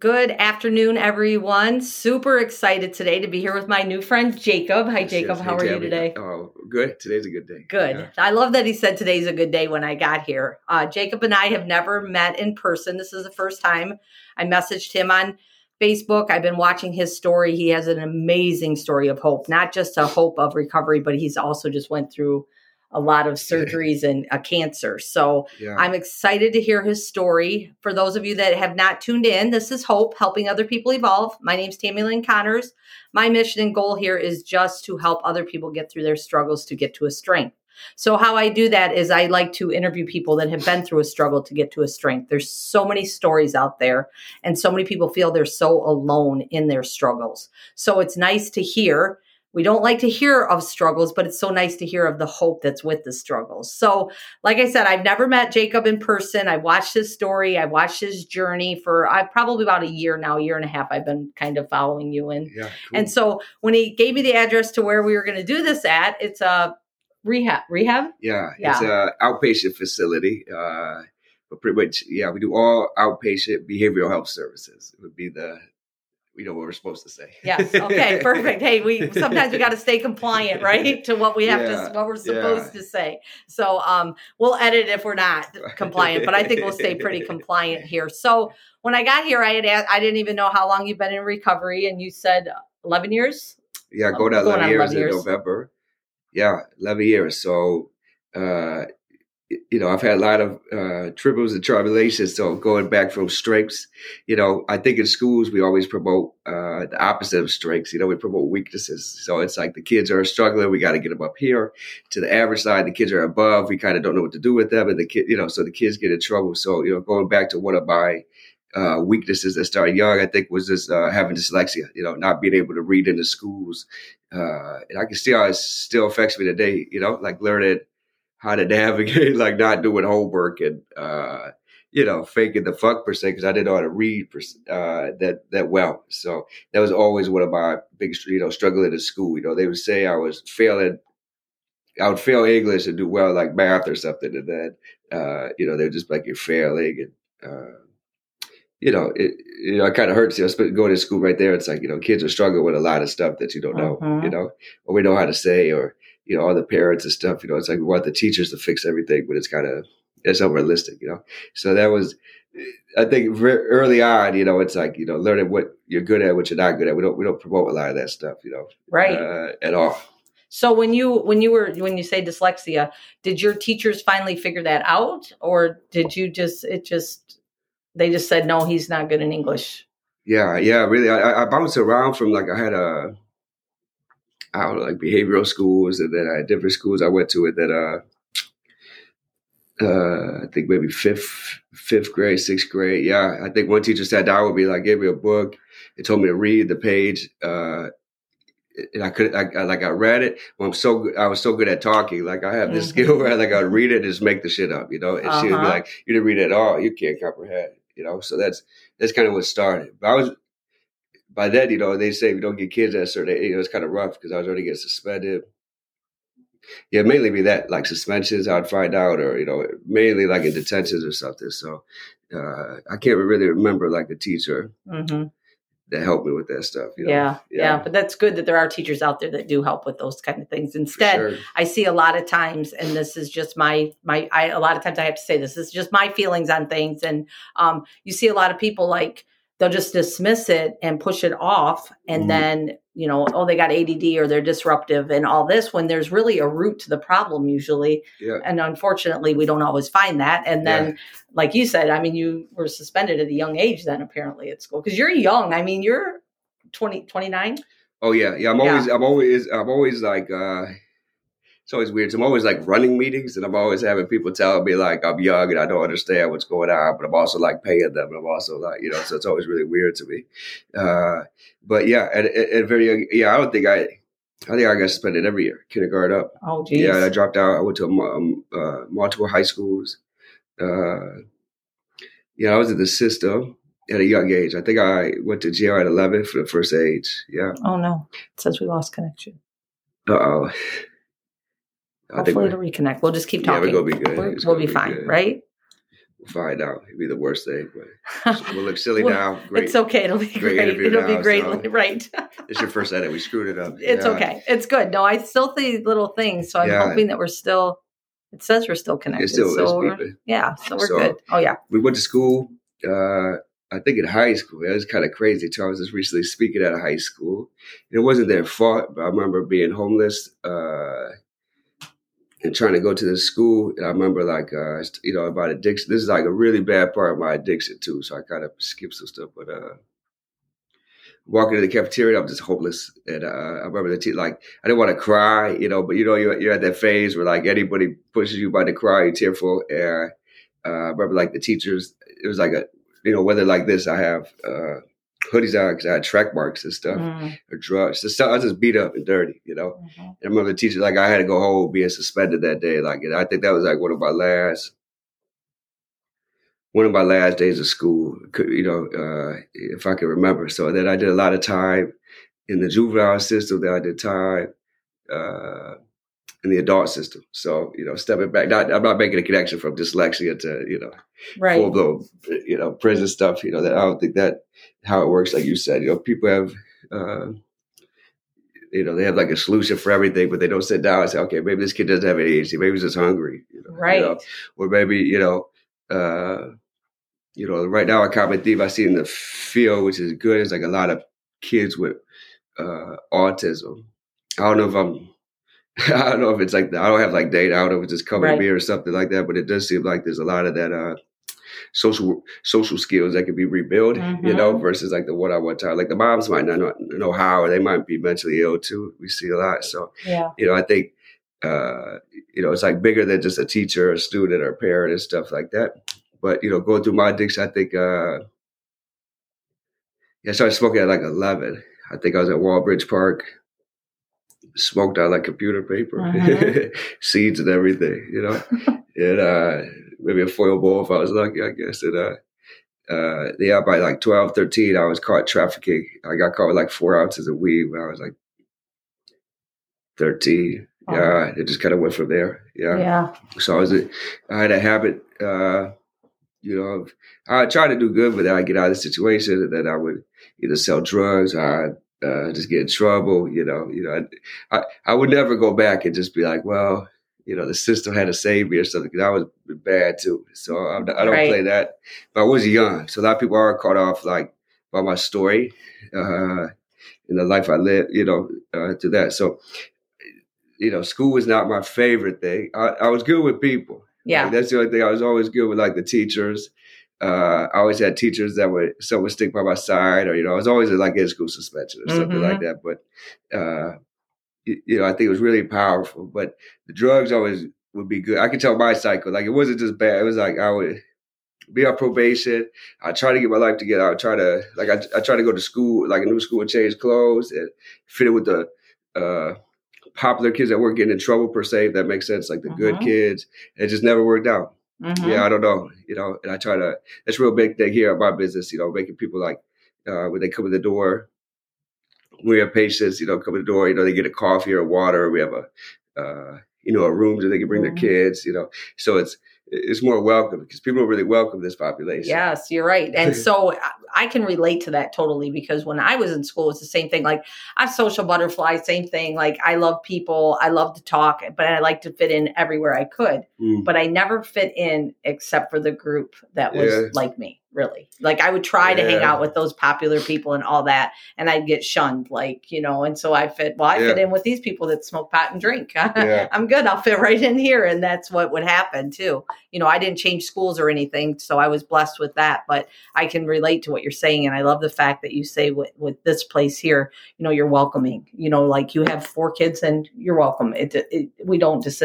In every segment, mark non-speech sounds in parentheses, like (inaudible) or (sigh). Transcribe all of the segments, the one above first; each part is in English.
Good afternoon, everyone. Super excited today to be here with my new friend Jacob. Hi, Yes, Jacob. yes. How Hey, are you today? Oh, good. Today's a good day. Good. Yeah. I love that he said today's a good day when I got here. Uh, Jacob and I have never met in person. This is the first time I messaged him on Facebook. I've been watching his story. He has an amazing story of hope, not just a hope of recovery, but he's also just went through a lot of surgeries and a cancer. So Yeah. I'm excited to hear his story. For those of you that have not tuned in, this is Hope, helping other people evolve. My name's Tammy Lynn Connors. My mission and goal here is just to help other people get through their struggles to get to a strength. So, how I do that is I like to interview people that have been through a struggle to get to a strength. There's so many stories out there, and so many people feel they're so alone in their struggles. So, it's nice to hear. We don't like to hear of struggles, but it's so nice to hear of the hope that's with the struggles. So, like I said, I've never met Jacob in person. I watched his story. I watched his journey for I probably about a year now, a year and a half. I've been kind of following you and yeah. Cool. and so when he gave me the address to where we were going to do this at, it's a rehab. Rehab. yeah, yeah. it's a outpatient facility. Uh, but pretty much, yeah, we do all outpatient behavioral health services. It would be the, you know, what we're supposed to say. Yes. Okay. (laughs) Perfect. Hey, we sometimes we got to stay compliant, right, to what we have Yeah, to what we're supposed yeah. to say. So um, we'll edit if we're not compliant, but I think we'll stay pretty (laughs) compliant here. So when I got here, I had asked, I didn't even know how long you've been in recovery, and you said eleven years. Yeah, go to Going 11 on years 11 in. November. Yeah, 11 years. So, uh, you know, I've had a lot of uh, tribbles and tribulations. So, going back from strengths, you know, I think in schools we always promote uh, the opposite of strengths. You know, we promote weaknesses. So, it's like the kids are struggling, we got to get them up here. To the average side, the kids are above, we kind of don't know what to do with them. And the kid, you know, so the kids get in trouble. So, you know, going back to one of my uh, weaknesses that started young, I think, was just uh, having dyslexia. You know, not being able to read in the schools, uh, and I can see how it still affects me today. You know, like learning how to navigate, (laughs) like not doing homework and uh, you know faking the fuck per se because I didn't know how to read per, uh, that that well. So that was always one of my biggest, you know, struggling in school. You know, they would say I was failing. I would fail English and do well like math or something, and then uh, you know they're just like you're failing and. Uh, you know, it you know, it kind of hurts. You know, going to school right there. It's like you know, kids are struggling with a lot of stuff that you don't know. Mhm. You know, or we know how to say, or you know, all the parents and stuff. You know, it's like we want the teachers to fix everything, but it's kind of it's unrealistic. You know, so that was, I think, early on. You know, it's like you know, learning what you're good at, what you're not good at. We don't we don't promote a lot of that stuff. You know, Right. uh, at all. So when you when you were when you say dyslexia, did your teachers finally figure that out, or did you just it just they just said no, he's not good in English? Yeah, yeah, really. I- I bounced around from like I had a, I don't know, like behavioral schools, and then I had different schools I went to. And then, uh, uh, I think maybe fifth, fifth grade, sixth grade. Yeah, I think one teacher sat down with me, like gave me a book, and told me to read the page. Uh, and I could, I, I like, I read it. Well, I'm so good. I was so good at talking. Like I have this Mhm. skill where I, like I would read it and just make the shit up, you know. And she would be Uh-huh. like, "You didn't read it at all. You can't comprehend." You know. So that's that's kind of what started. But I was by then, you know, they say if you don't get kids at a certain age, you know, it's kind of rough because I was already getting suspended. Yeah, mainly be that like suspensions I'd find out, or you know, mainly like in detentions or something. So uh, I can't really remember like a teacher hmm that helped me with that stuff. You know? Yeah, yeah, But that's good that there are teachers out there that do help with those kind of things. Instead, sure. I see a lot of times, and this is just my my. I a lot of times I have to say this. This is just my feelings on things, and um, you see a lot of people like they'll just dismiss it and push it off, and Mhm. then you know, oh, they got ADD or they're disruptive and all this. When there's really a root to the problem usually, Yeah. and unfortunately, we don't always find that. And then, like you said, I mean, you were suspended at a young age then apparently at school because you're young. I mean, you're 20, 29. Oh yeah, yeah. I'm Yeah. always, I'm always, I'm always like, uh it's always weird. So I'm always like running meetings, and I'm always having people tell me like I'm young and I don't understand what's going on, but I'm also like paying them, and I'm also like, you know, so it's always really weird to me. Uh, but yeah, at, at, very young, yeah, I don't think I, I think I got suspended every year, kindergarten up. Oh, geez. Yeah, and I dropped out. I went to um, uh, multiple high schools. Uh, yeah, I was in the system at a young age. I think I went to jail at 11 for the first age. Yeah. Oh no! It says we lost connection. Uh oh. I Hopefully we're, it'll reconnect. We'll just keep yeah, talking. we're gonna be good. It's we'll gonna be fine, good. right? We'll find out. It'd be the worst day, But (laughs) we'll look silly Well, now. Great. It's okay. It'll be Great great. It'll now, be great. so- (laughs) Right. It's your first edit. We screwed it up. (laughs) It's Yeah. okay. It's good. No, I still see little things. So I'm Yeah. hoping that we're still, it says we're still connected. It's still so we're- yeah. So we're So- good. Oh, yeah. We went to school. Uh, I think in high school. It was kind of crazy. too. I was just recently speaking at a high school. It wasn't their fault, but I remember being homeless uh, and trying to go to the school. And I remember like uh, you know about addiction. This is like a really bad part of my addiction too. So I kind of skipped some stuff, but. uh walking to the cafeteria, I'm just hopeless. And uh, I remember the teacher, like, I didn't want to cry, you know, but you know, you're, you're at that phase where like anybody pushes you by to cry, you're tearful. And uh, I remember like the teachers, it was like a, you know, weather like this, I have uh, hoodies on because I had track marks and stuff Mm, or drugs. So stuff- I was just beat up and dirty, you know. mhm. And I remember the teacher, like, I had to go home being suspended that day. Like, I think that was like one of my last, one of my last days of school, you know, uh, if I can remember. So then I did a lot of time in the juvenile system. Then I did time uh, in the adult system. So, you know, stepping back, not, I'm not making a connection from dyslexia to, you know, Right. full blown, you know, prison stuff. You know, that I don't think that how it works. Like you said, you know, people have, uh, you know, they have like a solution for everything, but they don't sit down and say, okay, maybe this kid doesn't have ADHD, maybe he's just hungry, you know, you Right. know, or maybe you know, uh, you know, right now a common theme I see in the field, which is good, is like a lot of kids with uh, autism. I don't know if I'm. (laughs) I don't know if it's like I don't have like data. I don't know if it's just coming Right. to me or something like that. But it does seem like there's a lot of that uh, social social skills that can be rebuilt, you Mm-hmm. know, versus like the one on one time. Like the moms might not know, know how, or they might be mentally ill too. We see a lot. So Yeah. you know, I think uh, you know it's like bigger than just a teacher, or a student, or a parent, and stuff like that. But you know, going through my addiction, I think uh, yeah, I started smoking at like eleven. I think I was at Walbridge Park, smoked out like computer paper, Mhm. (laughs) seeds and everything, you know, (laughs) and uh, maybe a foil bowl if I was lucky, I guess. And uh, uh, yeah, by like 12, 13, I was caught trafficking. I got caught with like four ounces of weed when I was like 13. Oh. Yeah, it just kind of went from there. Yeah. Yeah. So I was, a, I had a habit, uh, you know, I tried to do good, but then I get out of the situation, and then I would either sell drugs, or I'd, uh, just get in trouble. You know, you know, I, I I would never go back and just be like, well, you know, the system had to save me or something because I was bad too. So I, I don't Right. play that. But I was young, so a lot of people are caught off like by my story, uh, in the life I lived, you know, uh, to that. So, you know, school was not my favorite thing. I, I was good with people. Yeah. Like, that's the only thing. I was always good with like the teachers. Uh, I always had teachers that would some would stick by my side, or you know, I was always like in school suspension or something Mhm. like that. But uh, you, know, I think it was really powerful. But the drugs always would be good. I could tell my cycle. Like it wasn't just bad. It was like I would be on probation. I try to get my life together. I would try to like I, I try to go to school, like a new school, and change clothes and fit in with the uh, popular kids that weren't getting in trouble per se. If that makes sense, like the good Mhm. kids. It just never worked out. Mhm. Yeah, I don't know. You know, and I try to. That's a real big thing here at my business. You know, making people like uh, when they come in the door. We have patients, you know, come in the door. You know, they get a coffee or water. We have a, uh, you know, a room that they can bring Mhm. their kids. You know, so it's it's more welcome because people really welcome this population. Yes, you're right. And (laughs) so I- I can relate to that totally because when I was in school, it's the same thing. Like I'm social butterfly, same thing. Like I love people, I love to talk, but I like to fit in everywhere I could. Mm. But I never fit in except for the group that was Yeah. like me, really. Like I would try to hang out with those popular people and all that, and I'd get shunned, like, you know, and so I fit, well, I fit in with these people that smoke pot and drink. (laughs) Yeah. I'm good. I'll fit right in here. And that's what would happen too. You know, I didn't change schools or anything. So I was blessed with that. But I can relate to what you're saying. And I love the fact that you say with, with this place here, you know, you're welcoming. You know, like you have four kids and you're welcome. It, it, we don't dis-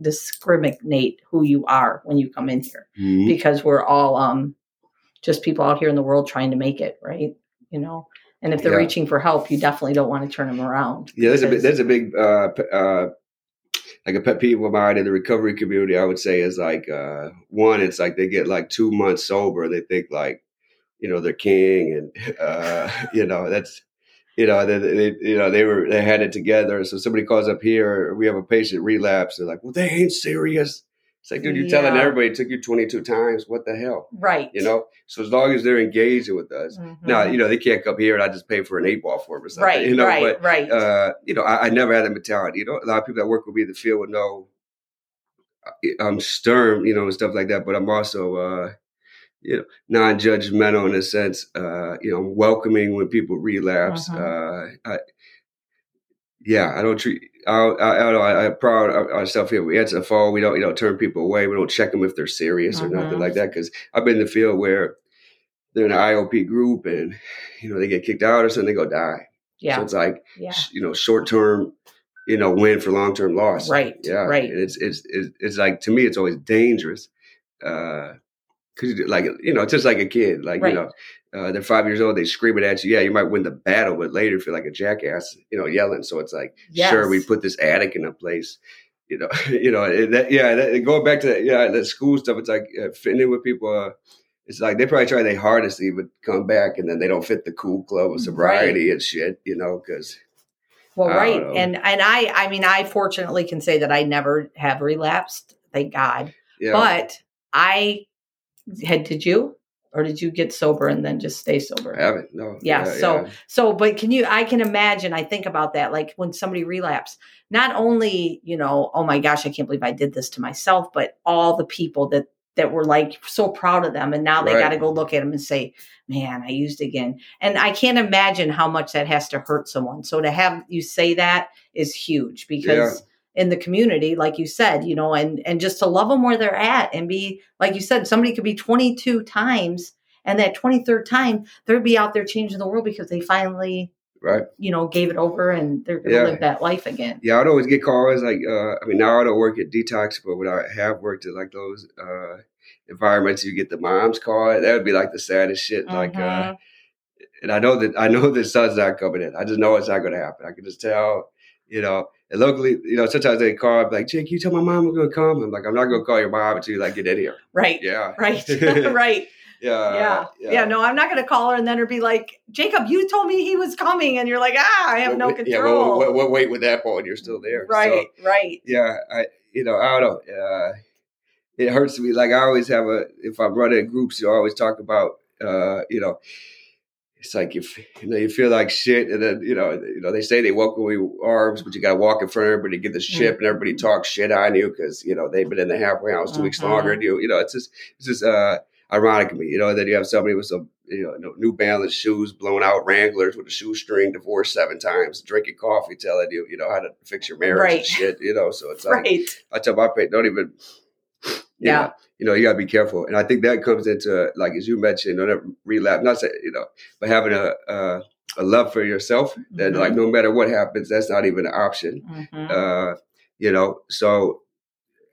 discriminate who you are when you come in here Mhm. because we're all um, just people out here in the world trying to make it, right? You know, and if they're Yeah. reaching for help, you definitely don't want to turn them around. Yeah, there's a big, there's a big uh, uh, like a pet peeve of mine in the recovery community. I would say is like uh, one, it's like they get like two months sober, they think like you know they're king, and (laughs) uh, you know that's you know they, they you know they were they had it together. So somebody calls up here, we have a patient relapse. They're like, well, they ain't serious. It's like, dude, you're telling everybody it took you 22 times. What the hell? Right. You know? So as long as they're engaging with us. Now, Mhm. you know, they can't come here and I just pay for an eight ball for them or something. right, You know, right, but right. uh, you know, I, I never had that mentality. You know, a lot of people that work with me in the field would know uh, I'm stern, you know, and stuff like that, but I'm also, uh, you know, non-judgmental in a sense. Uh, you know, I'm welcoming when people relapse. Mhm. Uh, I, yeah, I don't treat. I, I, I, don't know, I, I proud of ourselves here. We answer the phone. We don't, you know, turn people away. We don't check them if they're serious or nothing like that. Because I've been in the field where they're in an IOP group and you know they get kicked out or something, they go die. Yeah, So it's like yeah. you know, short term, you know, win for long term loss. Right, Yeah. right. And it's, it's it's it's like to me, it's always dangerous. Uh, cause you- like you know, it's just like a kid. Like Right. you know, uh, they're five years old. They screaming at you. Yeah, you might win the battle, but later feel like a jackass. You know, yelling. So it's like, sure, we put this attic in a place. You know, (laughs) you know, that, yeah. That, going back to that, yeah, that school stuff. It's like uh, fitting in with people. Uh, it's like they probably try their hardest to even come back, and then they don't fit the cool club of sobriety and shit. You know, because Well, right. know. And and I I mean I fortunately can say that I never have relapsed, thank God. yeah, But I had did you? Or did you get sober and then just stay sober? I haven't. No. Yeah, so- So, but can you, I can imagine, I think about that, like when somebody relapse, not only, you know, oh my gosh, I can't believe I did this to myself, but all the people that, that were like so proud of them. And now they Right. got to go look at them and say, man, I used again. And I can't imagine how much that has to hurt someone. So to have you say that is huge because in the community, like you said, you know, and, and just to love them where they're at and be, like you said, somebody could be 22 times and that 23rd time they'll be out there changing the world because they finally right. you know gave it over and they're gonna Yeah. live that life again Yeah, I'd always get calls like, uh, I mean, now I don't work at detox, but when I have worked at like those uh, environments, you get the mom's call. That would be like the saddest shit. Like, uh, Mhm. and I know that I know the sun's not coming in. I just know it's not going to happen. I can just tell, you know. And locally, you know, sometimes they call I'm like, Jake, you tell my mom we're going to come. I'm like, I'm not going to call your mom until you like get in here. right Yeah, (laughs) right (laughs) (laughs) right yeah, yeah. yeah no i'm not gonna call her and then her be like jacob you told me he was coming and you're like ah i have no control Yeah, what, what, what weight would that point? You're still there, So, right right yeah, I you know I don't know. Uh, it hurts me. Like I always have a if I'm running groups, you always talk about uh, you know. It's like if you know you feel like shit, and then you know you know they say they welcome you arms, but you got to walk in front of everybody, get the ship, and everybody talks shit on you because you know they've been in the halfway house 2 weeks longer than you. You know it's just it's just uh, ironic to me. You know that you have somebody with some you know New Balance shoes, blown out Wranglers with a shoestring, divorced seven times, drinking coffee, telling you you know how to fix your marriage Right. and shit. You know, so it's (laughs) like right I tell my parents, don't even, Yeah. know, you know, you gotta be careful. And I think that comes into, like, as you mentioned, don't relapse, not say, you know, but having a, a, a love for yourself that Mhm. like, no matter what happens, that's not even an option. Mhm. Uh, you know, so,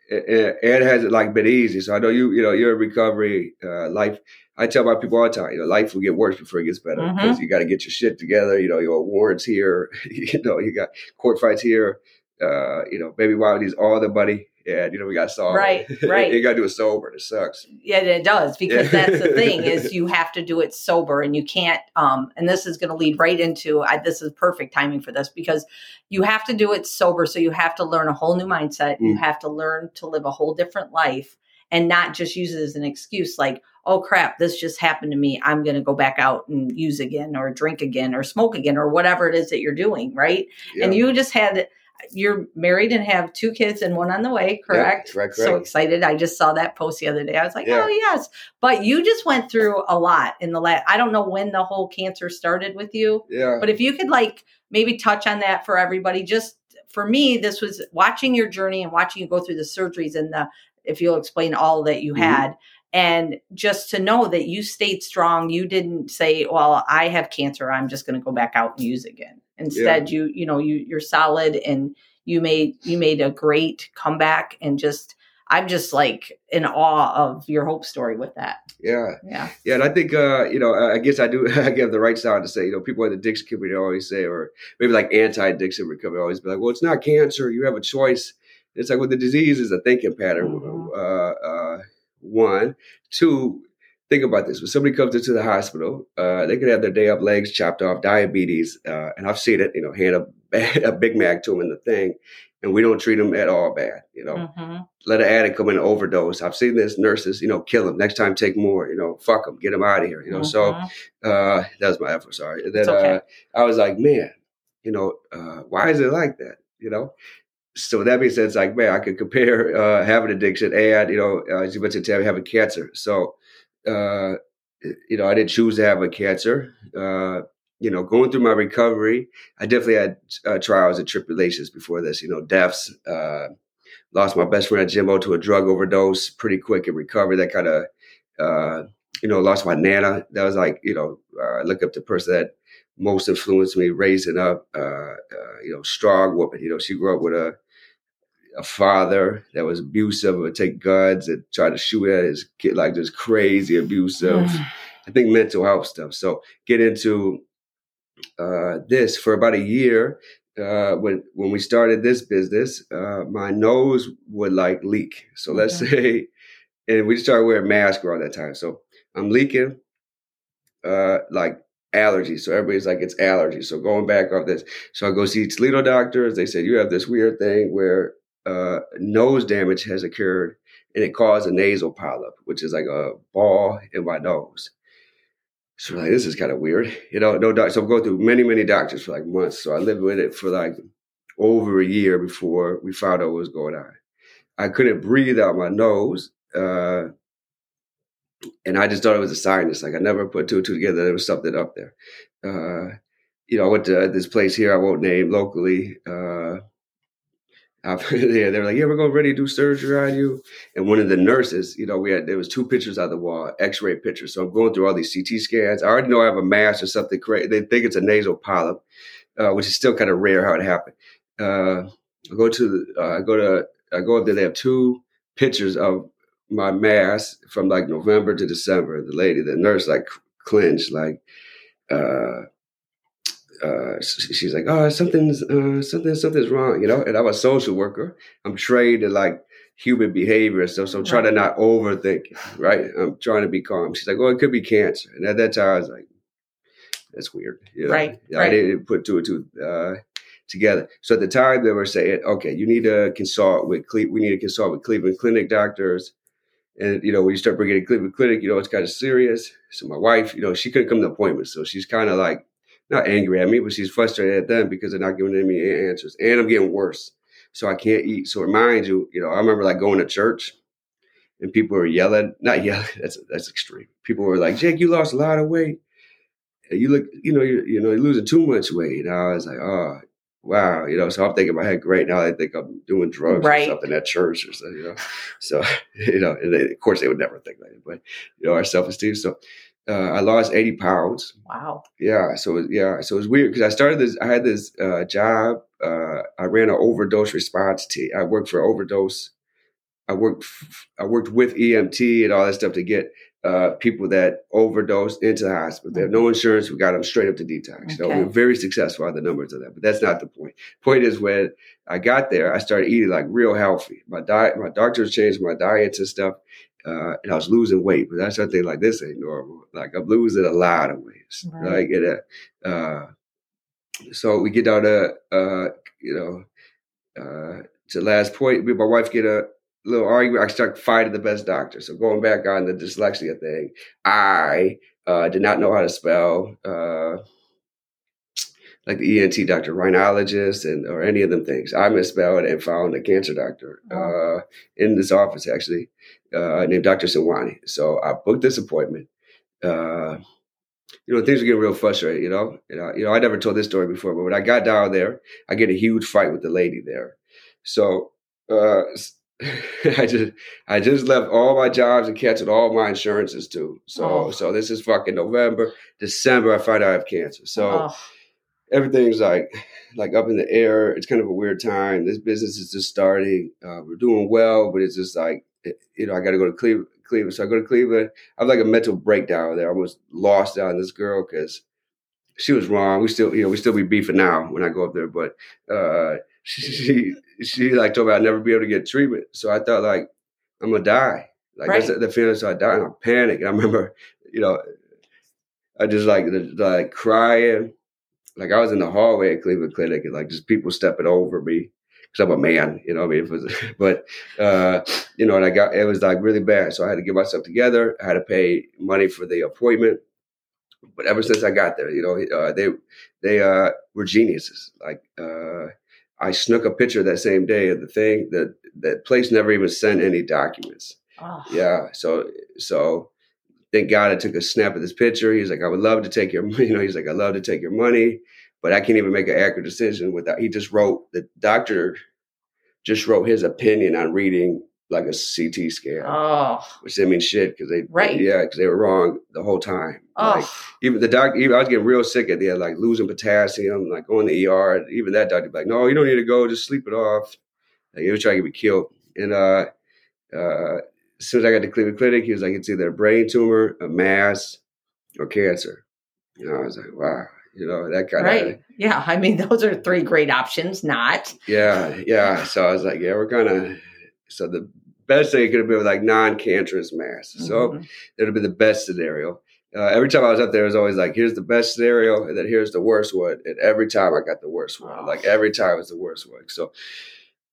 and and it hasn't like been easy. So I know you, you know, you're in recovery, uh, life. I tell my people all the time, you know, life will get worse before it gets better because you got to get your shit together. You know, your warrants here, (laughs) you know, you got court fights here, uh, you know, baby mama needs all the money. And, you know, we got to solve. Right, (laughs) right. you got to do it sober. and It sucks. Yeah, it does because Yeah. that's the thing is (laughs) you have to do it sober and you can't. Um, and this is going to lead right into I, this is perfect timing for this because you have to do it sober. So you have to learn a whole new mindset. You Mm. have to learn to live a whole different life and not just use it as an excuse like, oh crap, this just happened to me. I'm going to go back out and use again or drink again or smoke again or whatever it is that you're doing. Right. Yeah. And you just had. You're married and have two kids and one on the way, correct? correct, So excited. I just saw that post the other day. I was like, Yeah. oh, yes. But you just went through a lot in the last, I don't know when the whole cancer started with you, yeah. but if you could like maybe touch on that for everybody, just for me, this was watching your journey and watching you go through the surgeries and the, if you'll explain all that you Mhm. had. And just to know that you stayed strong, you didn't say, "Well, I have cancer. I'm just going to go back out and use again." Instead, you you know you you're solid and you made you made a great comeback and just I'm just like in awe of your hope story with that. yeah. Yeah. Yeah, and I think uh, you know, I guess I do. (laughs) I give the right sound to say, you know, people in the addiction community always say, or maybe like anti-addiction recovery always be like, well, it's not cancer. You have a choice. It's like, well, the disease is a thinking pattern. Mhm. Uh, uh, one, two. Think about this: when somebody comes into the hospital, uh, they could have their day up, legs chopped off, diabetes, uh, and I've seen it. You know, hand a, a Big Mac to them in the thing, and we don't treat them at all bad. You know, mm-hmm. let an addict come in and overdose. I've seen this. Nurses, you know, kill them. Next time, take more. You know, fuck them, get them out of here. You know, mm-hmm. so uh, that was my effort. Sorry. And then okay. uh, I was like, man, you know, uh, why is it like that? You know, so that makes sense. Like, man, I could compare uh, having addiction and you know, uh, as you mentioned, having cancer. So, uh, you know, I didn't choose to have a cancer. Uh, you know, going through my recovery, I definitely had uh, trials and tribulations before this. You know, deaths. Uh, lost my best friend at Jimbo to a drug overdose pretty quick in recovery. That kind of, uh, you know, lost my nana. That was like, you know, uh, look up the person that most influenced me raising up. Uh, uh, you know, strong woman. You know, she grew up with a a father that was abusive, would take guns and try to shoot at his kid, like just crazy abusive. I think mental health stuff. So get into uh, this for about a year. Uh, when when we started this business, uh, my nose would like leak. So okay. let's say, and we started wearing masks around that time. So I'm leaking, uh, like allergies. So everybody's like, it's allergies. So going back off this, so I go see Toledo doctors. They said you have this weird thing where uh, nose damage has occurred and it caused a nasal polyp, which is like a ball in my nose. So like, this is kind of weird, you know. No doctor. So I'm going through many, many doctors for like months. So I lived with it for like over a year before we found out what was going on. I couldn't breathe out my nose, uh, and I just thought it was a sinus. Like I never put two and two together. There was something up there. Uh, you know, I went to this place here. I won't name locally. Uh, yeah, they were like, "Yeah, we're going ready to do surgery on you." And one of the nurses, you know, we had there was two pictures on the wall, X-ray pictures. So I'm going through all these CT scans. I already know I have a mass or something crazy. They think it's a nasal polyp, uh, which is still kind of rare how it happened. Uh, I go to uh, I go to I go up there. They have two pictures of my mass from like November to December. The lady, the nurse, like clinched, like. Uh, uh, she's like, oh, something's uh, something something's wrong, you know. And I'm a social worker. I'm trained in like human behavior and stuff, so I'm trying to not overthink. Right, I'm trying to be calm. She's like, oh, it could be cancer. And at that time, I was like, that's weird. You know? Right. I right. didn't put two and two uh, together. So at the time, they were saying, okay, you need to consult with Cle- we need to consult with Cleveland Clinic doctors. And you know, when you start bringing in Cleveland Clinic, you know, it's kind of serious. So my wife, you know, she couldn't come to appointments, so she's kind of like not angry at me, but she's frustrated at them because they're not giving me answers. And I'm getting worse. So I can't eat. So remind you, you know, I remember like going to church and people were yelling, not yelling, (laughs) that's that's extreme. People were like, Jake, you lost a lot of weight. You look, you know, you you know, you're losing too much weight. And I was like, oh, wow, you know. So I'm thinking in my head, great. Now they think I'm doing drugs right. or something at church or something, you know. So (laughs) you know, they, of course they would never think that, but you know, our self esteem. So uh, I lost 80 pounds. Wow. Yeah. So, yeah. So it was weird because I started this, I had this uh, job. Uh, I ran an overdose response team. I worked for overdose. I worked, I worked with EMT and all that stuff to get uh, people that overdosed into the hospital. They have no mm-hmm. insurance. We got them straight up to detox. Okay. So we were very successful on the numbers of that. But that's not the point. Point is when I got there, I started eating like real healthy. My diet, my doctors changed my diets and stuff uh, and I was losing weight, but that's something like this ain't normal. Like I'm losing a lot of weight. Right. Like it, uh, so we get down to uh, you know uh, to last point. Me and my wife get a little argument. I start fighting the best doctor. So going back on the dyslexia thing, I uh, did not know how to spell uh, like the ENT doctor, rhinologist, and or any of them things. I misspelled and found a cancer doctor uh, in this office actually uh, named Dr. Sawani. So I booked this appointment. Uh, you know, things were getting real frustrated. You know, you know, you know, I never told this story before, but when I got down there, I get a huge fight with the lady there. So uh, (laughs) I just I just left all my jobs and canceled all my insurances too. So oh. so this is fucking November, December. I find out I have cancer. So. Oh everything's like like up in the air. It's kind of a weird time. This business is just starting. Uh, we're doing well, but it's just like you know, I got to go to Cleveland. Cleveland. So I go to Cleveland. I have like a mental breakdown there. I almost lost out on this girl because she was wrong. We still, you know, we still be beefing now when I go up there. But uh, (laughs) she, she, she like told me I'd never be able to get treatment. So I thought like I'm gonna die. Like right. that's the feeling. So I died. And I panicked. And I remember, you know, I just like like crying like I was in the hallway at Cleveland Clinic and like just people stepping over me because I'm a man, you know. I mean, it was, (laughs) but uh, you know, and I got it was like really bad, so I had to get myself together. I had to pay money for the appointment. But ever since I got there, you know, uh, they they uh, were geniuses. Like uh, I snuck a picture that same day of the thing. That that place never even sent any documents. Oh. Yeah, so so thank God I took a snap of this picture. He's like, I would love to take your, (laughs) you know, he's like, I love to take your money, but I can't even make an accurate decision without. He just wrote the doctor just wrote his opinion on reading like a CT scan. Oh, which didn't mean shit because they, right, yeah, because they were wrong the whole time. Oh. Like even the doctor, even I was getting real sick at the end, like losing potassium, like going to the ER. Even that doctor, like, no, you don't need to go, just sleep it off. Like he was trying to get me killed. And uh, uh, as soon as I got to Cleveland Clinic, he was like, it's either a brain tumor, a mass, or cancer. You know, I was like, wow, you know, that kind right. of. Yeah. I mean, (laughs) those are three great options, not. Yeah. Yeah. So I was like, yeah, we're going to. So the best thing could have been like non cancerous mass. So mm-hmm. it would have been the best scenario. Uh, every time I was up there, it was always like, here's the best scenario, and then here's the worst one. And every time I got the worst one. Like every time it was the worst one. So,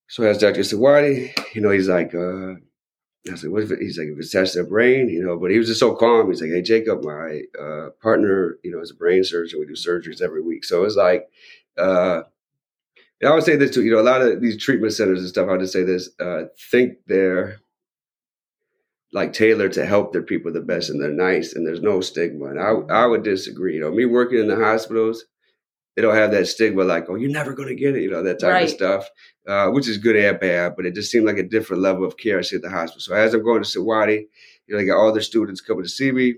so as Dr. Sawadi, you know, he's like, uh, I was like, what if it, he's like, if it's attached to the brain, you know, but he was just so calm. He's like, hey, Jacob, my uh, partner, you know, is a brain surgeon. We do surgeries every week. So it's like, uh, I would say this too, you know, a lot of these treatment centers and stuff, I just say this, uh, think they're like tailored to help their people the best and they're nice and there's no stigma. And I, I would disagree. You know, me working in the hospitals, they don't have that stigma like, oh, you're never going to get it, you know, that type right. of stuff, uh, which is good and bad, but it just seemed like a different level of care I see at the hospital. So as I'm going to Sawadi, you know, I got all the students coming to see me.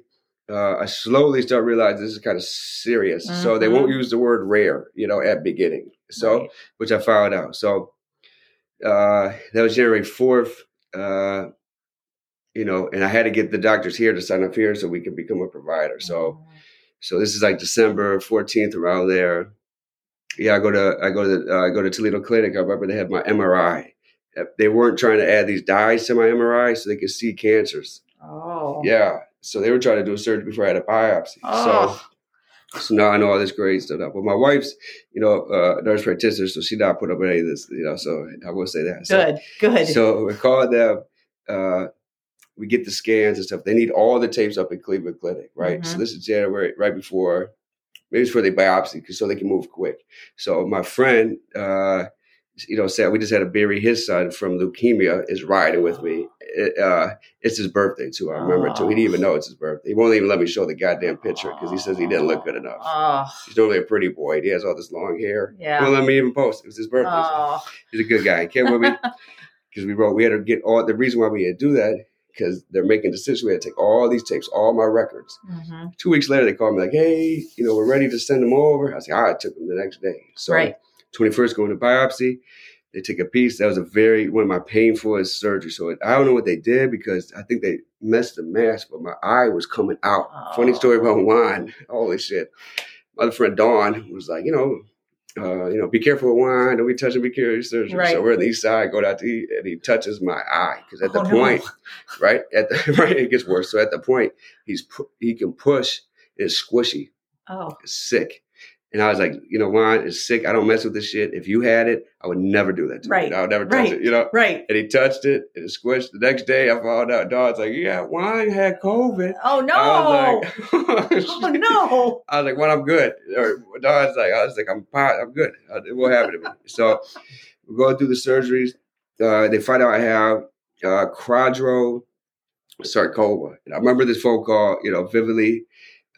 Uh, I slowly start realizing this is kind of serious. Mm-hmm. So they won't mm-hmm. use the word rare, you know, at beginning. So, right. which I found out. So uh, that was January 4th. Uh, you know, and I had to get the doctors here to sign up here so we could become a provider. So, mm-hmm. So this is like December 14th around there. Yeah, I go to I go to uh, I go to Toledo Clinic. I remember they had my MRI. They weren't trying to add these dyes to my MRI so they could see cancers. Oh. Yeah. So they were trying to do a surgery before I had a biopsy. Oh. So so now I know all this great stuff. But my wife's, you know, uh, nurse practitioner, so she not put up with any of this, you know. So I will say that. Good, so, good. So we called them. Uh, we get the scans and stuff. They need all the tapes up in Cleveland Clinic, right? Mm-hmm. So this is January, right before, maybe it's for the biopsy, so they can move quick. So my friend, uh, you know, said we just had to bury his son from leukemia is riding with me. It, uh, it's his birthday too. I remember oh. too. He didn't even know it's his birthday. He won't even let me show the goddamn picture because he says he didn't look good enough. Oh. He's normally a pretty boy. He has all this long hair. Yeah. He won't let me even post. It was his birthday. Oh. So he's a good guy. He came with me (laughs) because we wrote. We had to get all the reason why we had to do that because they're making decisions. We had to take all these tapes, all my records. Mm-hmm. Two weeks later, they called me like, "Hey, you know, we're ready to send them over." I said, "All right." I took them the next day. So, right. 21st going to biopsy. They take a piece. That was a very one of my painfulest surgeries. So I don't know what they did because I think they messed the mask, but my eye was coming out. Oh. Funny story about (laughs) wine. Holy shit! My other friend Dawn was like, you know, uh, you know, be careful with wine. Don't be touching. Be careful. Right. So we're on the east side. Go out to eat, and he touches my eye because at oh, the point, right at the (laughs) right, it gets worse. So at the point, he's pu- he can push. It's squishy. Oh, it's sick. And I was like, you know, wine is sick. I don't mess with this shit. If you had it, I would never do that to right. you. I would never touch right. it, you know? Right. And he touched it and it squished. The next day I found out Dog's like, yeah, wine had COVID. Oh no. I was like, (laughs) oh no. I was like, well, I'm good. Or Dog's like, I was like, I'm I'm good. It won't happen to me. So we're going through the surgeries. Uh, they find out I have uh, quadro sarcoma. And I remember this phone call, you know, vividly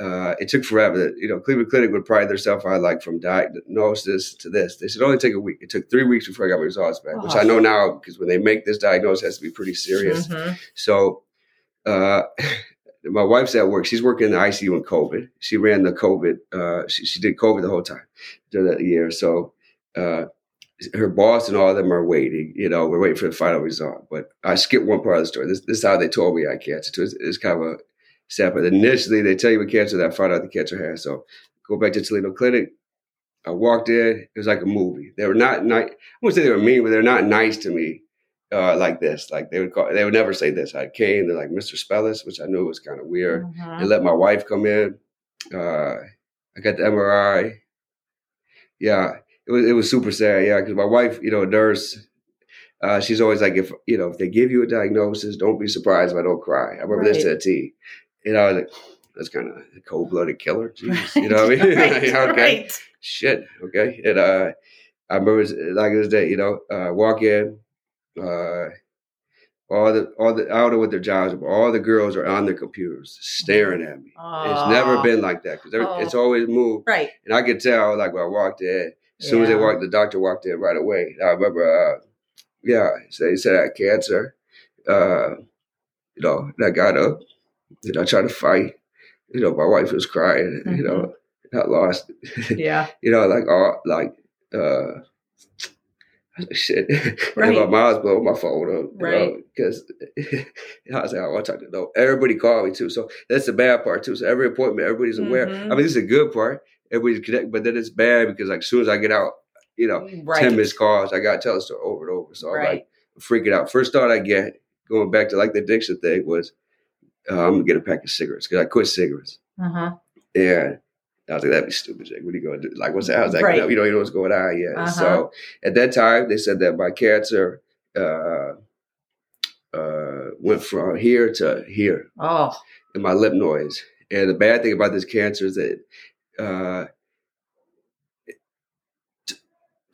uh, it took forever. You know, Cleveland Clinic would pride themselves on like from diagnosis to this. They said only take a week. It took three weeks before I got my results back, which I know now because when they make this diagnosis, it has to be pretty serious. Mm-hmm. So, uh, (laughs) my wife's at work. She's working in the ICU in COVID. She ran the COVID. Uh, she, she did COVID the whole time during that year. So, uh, her boss and all of them are waiting. You know, we're waiting for the final result. But I skipped one part of the story. This, this is how they told me I cancer. It's, it's kind of a separate. Initially, they tell you what cancer that I found out the cancer has. So go back to Toledo Clinic. I walked in. It was like a movie. They were not nice. I wouldn't say they were mean, but they're not nice to me uh, like this. Like they would call. They would never say this. I came. They're like Mr. Spellis, which I knew was kind of weird. Mm-hmm. They let my wife come in. Uh, I got the MRI. Yeah, it was it was super sad. Yeah, because my wife, you know, a nurse. Uh, she's always like, if you know, if they give you a diagnosis, don't be surprised if I don't cry. I remember Right. this to a T. You know, like, that's kind of a cold blooded killer. (laughs) Jeez, you know what I mean? (laughs) right, okay, right. shit. Okay, and uh, I remember was like this day. You know, uh, walk in. Uh, all the all the I don't know what their jobs are, but all the girls are on their computers staring at me. It's never been like that because Oh. it's always moved. right. And I could tell, like when I walked in, as soon as they Yeah. walked, the doctor walked in right away. I remember, uh, yeah, so they said I had cancer. Uh, you know, and I got up and I tried to fight. You know, my wife was crying. You know, Mm-hmm. I lost. Yeah. (laughs) you know, like all like uh, I was like, shit. Right. (laughs) and my mom's blowing my phone up, you Right. know, because (laughs) I was like, I want to talk to know. Everybody called me too, so that's the bad part too. So every appointment, everybody's aware. Mhm. I mean, this is a good part. Everybody's connected, but then it's bad because like as soon as I get out, you know, Right. ten missed calls, I got to tell the story over and over. So I'm Right. like freaking out. First thought I get going back to like the addiction thing was uh, I'm gonna get a pack of cigarettes because I quit cigarettes. Uh-huh. And I was like, that'd be stupid, Jake. What are you going to do? Like, what's that? How's that Right. going to You know what's going on yet. Uh-huh. So at that time, they said that my cancer uh, uh, went from here to here Oh. in my lip noise. And the bad thing about this cancer is that uh, it t-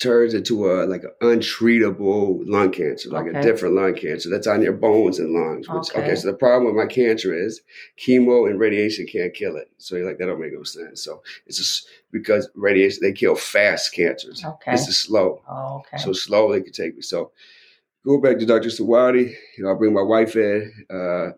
turns into a like an untreatable lung cancer, like Okay. a different lung cancer that's on your bones and lungs. Which, okay. Okay. so the problem with my cancer is chemo and radiation can't kill it. So you're like, that don't make no sense. So it's just because radiation they kill fast cancers. Okay. This is slow. Oh, okay. So slow they could take me. So go back to Dr. Sawadi. You know, I bring my wife in. Uh,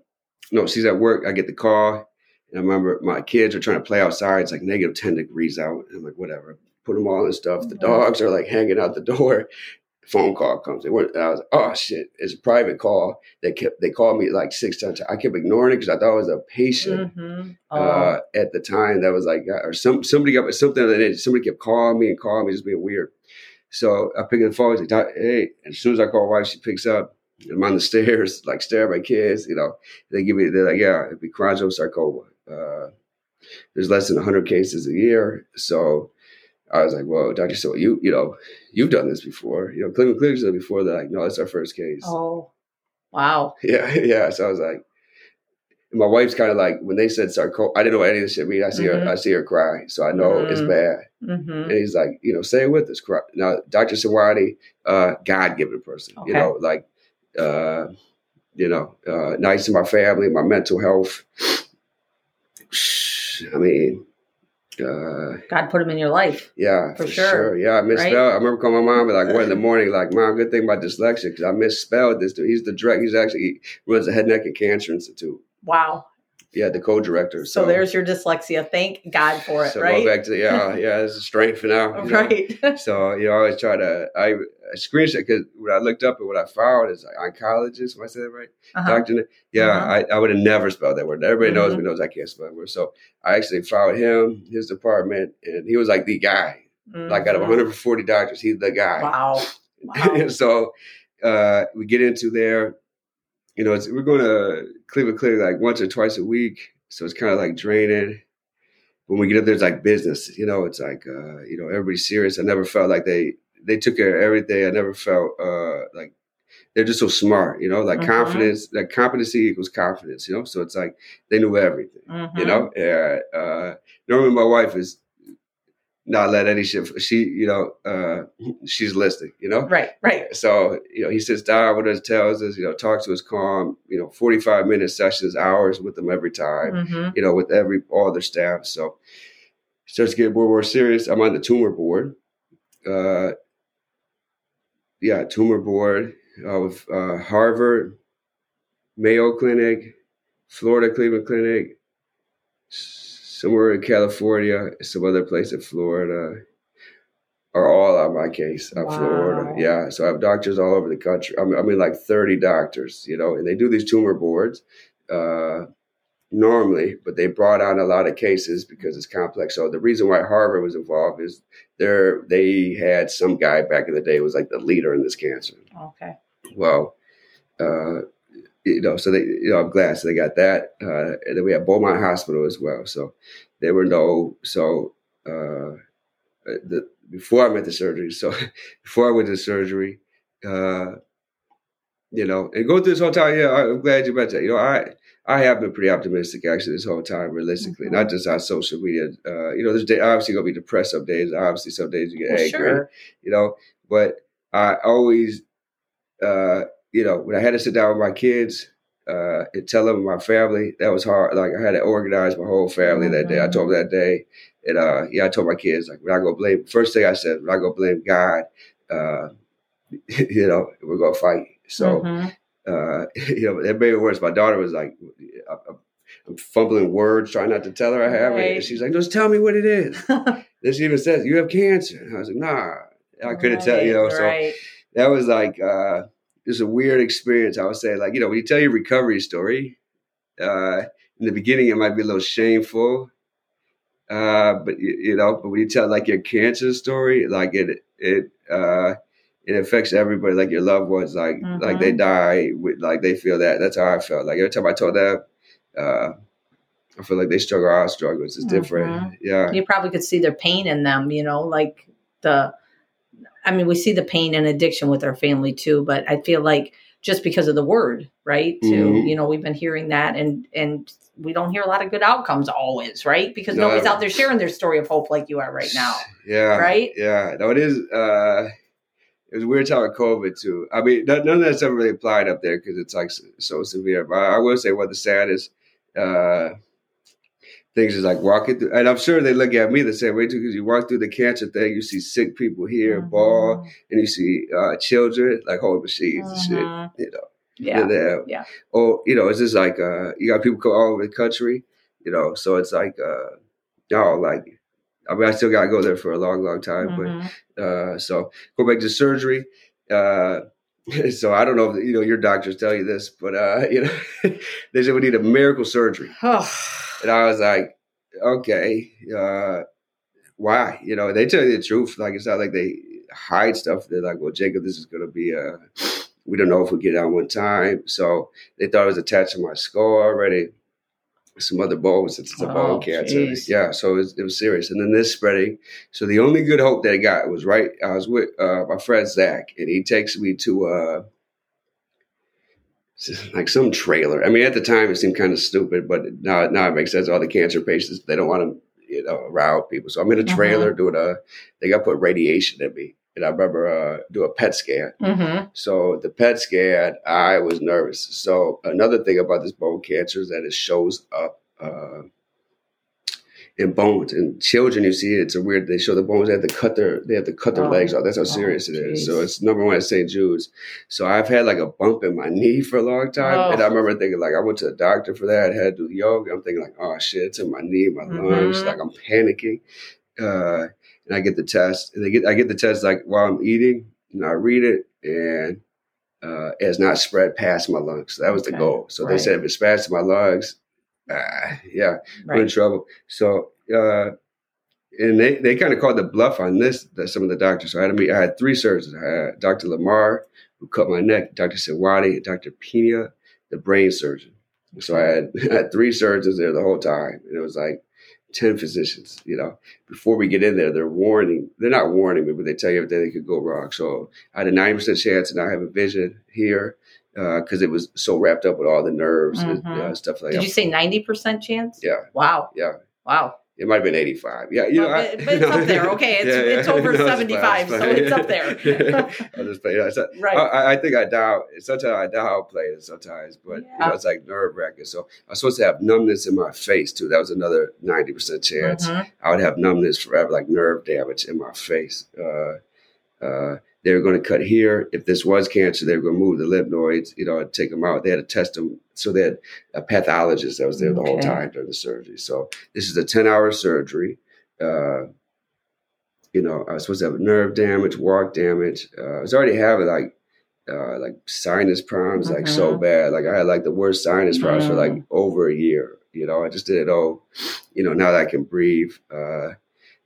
no, she's at work. I get the call. And I remember my kids are trying to play outside. It's like negative 10 degrees out. I'm like, whatever. Put them all in stuff. The Mhm. dogs are like hanging out the door. (laughs) Phone call comes. They weren't, I was like, oh shit. It's a private call. They kept they called me like six times. I kept ignoring it because I thought it was a patient hmm Oh. uh, at the time that was like, or some somebody got something that somebody kept calling me and calling me, just being weird. So I pick up the phone, He's like, hey, and as soon as I call wife, she picks up. I'm on the stairs, (laughs) like staring at my kids, you know. They give me, they're like, yeah, it'd be chondrosarcoma. Uh, there's less than 100 cases a year. So I was like, whoa, Dr. So you, you know, you've done this before. You know, Cleveland Clinic's done it before. They're like, no, it's our first case. oh. Wow. Yeah, (laughs) yeah. So I was like, my wife's kind of like when they said sarcoma. I didn't know what any of this shit mean. I see Mhm. her, I see her cry, so I know it's Mhm. bad. hmm And he's like, you know, say it with us. Now, Dr. Sawadi, uh, God given person, you know, like, uh, you know, uh, nice to my family, my mental health. (sighs) I mean, uh, God put him in your life. yeah, For for, sure. sure. Yeah, I Right? misspelled. I remember calling my mom at like one in the (laughs) morning, like, Mom, good thing about dyslexia because I misspelled this dude. He's the direct. He's actually he runs the Head, Neck, and Cancer Institute. Wow. Yeah, the co-director. So, there's your dyslexia. Thank God for it, so right? go back to yeah, (laughs) yeah. It's a strength for now. you know? right. (laughs) So you know, I always try to I, I screenshot because when I looked up and what I found is like oncologist. Am I saying that right? Uh-huh. Doctor. Yeah, Uh-huh. I, I would have never spelled that word. Everybody knows Mhm. me knows I can't spell that word. So I actually found him, his department, and he was like the guy. Like out of Mhm. 140 doctors, he's the guy. Wow. (laughs) Wow. so uh, we get into there. You know, it's, we're going to Cleveland Clinic like once or twice a week, so it's kind of like draining. When we get up there, it's like business. You know, it's like uh, you know everybody's serious. I never felt like they they took care of everything. I never felt uh, like they're just so smart. You know, like Mhm. confidence. Like competency equals confidence. You know, so it's like they knew everything. You Mhm. know, uh, uh, normally my wife is not let any shit. She, you know, uh, she's listening. You know, Right. Right. so, you know, he sits down with us, tells us, you know, talks to us calm, you know, 45 minute sessions, hours with them every time, hmm you know, with every, all their staff. So starts getting more and more serious. I'm on the tumor board. Uh, yeah, tumor board uh, with uh, Harvard, Mayo Clinic, Florida Cleveland Clinic, somewhere in California, some other place in Florida, are all on my case of Wow. Florida. Yeah, so I have doctors all over the country. I'm, I mean, like 30 doctors, you know, and they do these tumor boards uh, normally, but they brought on a lot of cases because it's complex. So the reason why Harvard was involved is there they had some guy back in the day who was like the leader in this cancer. Okay. Well, uh, you know, so they, you know, I'm glad. So they got that, uh, and then we have Beaumont Hospital as well. So there were no, so uh, the before I went to surgery. So (laughs) before I went to surgery, uh, you know, and go through this whole time. Yeah, I'm glad you mentioned that. You know, I I have been pretty optimistic actually this whole time, realistically, mm-hmm. not just on social media. Uh, you know, there's day, obviously gonna be depressed some days. Obviously, some days you get well, angry. Sure. You know, but I always, uh, you know, when I had to sit down with my kids uh, and tell them my family, that was hard. Like I had to organize my whole family that day. I told them that day, and uh, yeah, I told my kids like, we're not gonna blame. First thing I said, we're not gonna blame God. Uh, (laughs) you know, we're gonna fight. So. Mm-hmm uh, (laughs) you know, that made it worse. My daughter was like, I'm fumbling words, trying not to tell her I have right. it. And she's like, just tell me what it is. (laughs) then she even says, you have cancer. And I was like, nah, I couldn't right, tell, you know. Right. So that was like, uh, was a weird experience. I would say, like, you know, when you tell your recovery story, uh, in the beginning, it might be a little shameful. Uh, but you, you know, but when you tell like your cancer story, like it, it, uh, it affects everybody, like your loved ones, like mm-hmm. like they mm-hmm. die with like they feel that. That's how I felt. Like every time I told them, uh, I feel like they struggle. Our struggles is different. Mm-hmm. Yeah, you probably could see their pain in them. You know, like the. I mean, we see the pain and addiction with our family too, but I feel like just because of the word, right? To mm-hmm. you know, we've been hearing that, and and we don't hear a lot of good outcomes always, right? Because no, nobody's out there sharing their story of hope like you are right now. (sighs) Yeah, right. Yeah, no, it is. uh it was weird with COVID too. I mean, none of that's ever really applied up there because it's like so severe. But I will say what the saddest uh, things is like walking through, and I'm sure they look at me the same way too because you walk through the cancer thing, you see sick people here, mm-hmm. ball, and you see uh, children like holding machines mm-hmm. and shit, you know. Yeah. yeah. Oh, you know, it's just like uh, you got people come all over the country, you know, so it's like uh, y'all like I mean, I still got to go there for a long, long time. Mm-hmm. But uh, so go back to surgery. Uh, (laughs) so I don't know if you know your doctors tell you this, but uh, you know (laughs) they said we need a miracle surgery, (sighs) and I was like, okay, uh, why? You know, they tell you the truth. Like it's not like they hide stuff. They're like, well, Jacob, this is going to be a. Uh, we don't know if we get out one time, so they thought it was attached to my skull already some other bones. It's a oh, bone cancer. Geez. Yeah, so it was, it was, serious. And then this spreading. So the only good hope that I got was right. I was with uh, my friend Zach, and he takes me to uh, like some trailer. I mean, at the time it seemed kind of stupid, but now now it makes sense. All the cancer patients they don't want to you know around people. So I'm in a uh-huh. trailer uh-huh. doing a. They got put radiation in me. And I remember uh, do a PET scan. Mm-hmm. So the PET scan, I was nervous. So another thing about this bone cancer is that it shows up uh, in bones. And children, you see, it's a weird. They show the bones. They have to cut their. They have to cut their oh. legs off. That's how oh, serious oh, it is. So it's number one at St. Jude's. So I've had like a bump in my knee for a long time, oh. and I remember thinking like I went to the doctor for that. I had to do yoga. I'm thinking like, oh shit, it's in my knee, my mm-hmm. lungs. Like I'm panicking. Uh, and I get the test, and they get I get the test like while I'm eating, and I read it, and uh, it has not spread past my lungs. That was okay. the goal. So right. they said if it spreads to my lungs, uh, yeah, right. we're in trouble. So uh, and they, they kind of called the bluff on this. That some of the doctors. So I had to meet. I had three surgeons. I had Dr. Lamar who cut my neck, Dr. Sawadi, Dr. Pina, the brain surgeon. So I had, (laughs) I had three surgeons there the whole time, and it was like 10 physicians, you know, before we get in there, they're warning, they're not warning me, but they tell you everything that could go wrong. So I had a 90% chance and I have a vision here because uh, it was so wrapped up with all the nerves mm-hmm. and uh, stuff like that. Did you say 90% chance? Yeah. Wow. Yeah. Wow. It might have been 85. Yeah, you well, know, but, but it's (laughs) up there. Okay, it's, yeah, yeah. (laughs) it's over no, 75, so it's up there. (laughs) I'll just play. You know, so right. I, I, think I doubt. Sometimes I I play it. Sometimes, but yeah. you know, it's like nerve wracking. So I was supposed to have numbness in my face too. That was another 90 percent chance. Mm-hmm. I would have numbness forever, like nerve damage in my face. Uh, uh, they were going to cut here. If this was cancer, they were going to move the lymph nodes, you know, and take them out. They had to test them. So they had a pathologist that was there the whole time during the surgery. So this is a 10 hour surgery. Uh, you know, I was supposed to have nerve damage, walk damage. Uh, I was already having like, uh, like sinus problems, mm-hmm. like so mm-hmm. bad. Like I had like the worst sinus problems for like over a year. You know, I just did it all. You know, now that I can breathe, uh,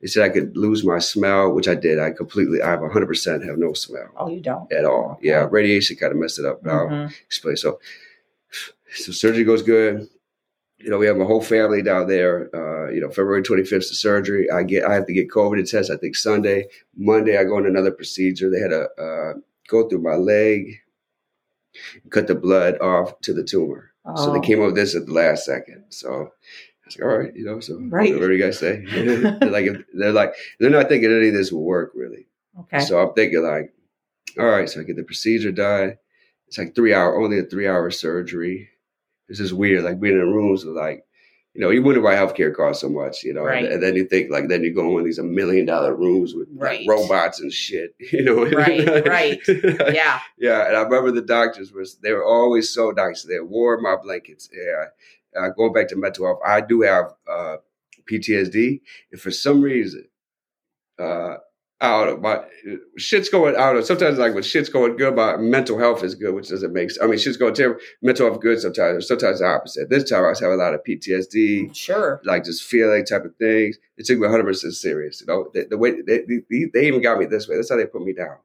they said I could lose my smell, which I did. I completely, I have 100% have no smell. Oh, you don't? At all. Yeah. Radiation kind of messed it up. Mm-hmm. I'll explain. So, (sighs) so surgery goes good. you know, we have a whole family down there. Uh, you know, February 25th is the surgery. I get, I have to get COVID test. I think Sunday, Monday, I go in another procedure. They had to uh, go through my leg, cut the blood off to the tumor. Oh. So they oh. came up with this at the last second. So I was like, all right, you know, so right. what do you guys say? (laughs) they're like, they're like, they're not thinking any of this will work really. Okay. So I'm thinking like, all right, so I get the procedure done. It's like three hour, only a three hour surgery. It's just weird, like being in rooms with like, you know, you wonder why healthcare costs so much, you know, right. and, and, then you think like, then you go in these a million dollar rooms with right. like, robots and shit, (laughs) you know, right, right, (laughs) yeah, yeah. And I remember the doctors was they were always so nice. They wore my blankets. Yeah, uh, going back to mental health, I do have uh, PTSD, and for some reason, uh, out of my shit's going out of sometimes like when shit's going good, my mental health is good, which doesn't make sense. I mean, shit's going terrible, mental health good sometimes, sometimes the opposite. This time I was having a lot of PTSD, sure, like just feeling type of things. It took me 100 percent serious. You know, the, the way they, they, they, even got me this way. That's how they put me down.